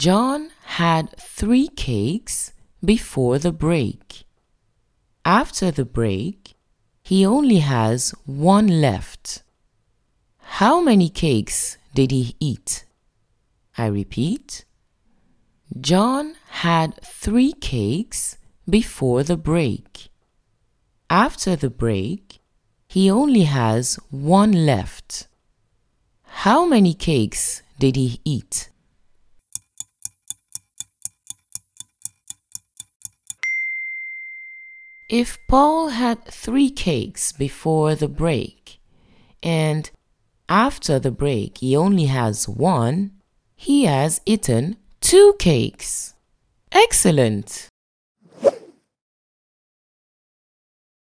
John had three cakes before the break. After the break, he only has one left. How many cakes did he eat? I repeat. John had three cakes before the break. After the break, he only has one left. How many cakes did he eat? If Paul had three cakes before the break and after the break he only has one, he has eaten two cakes. Excellent!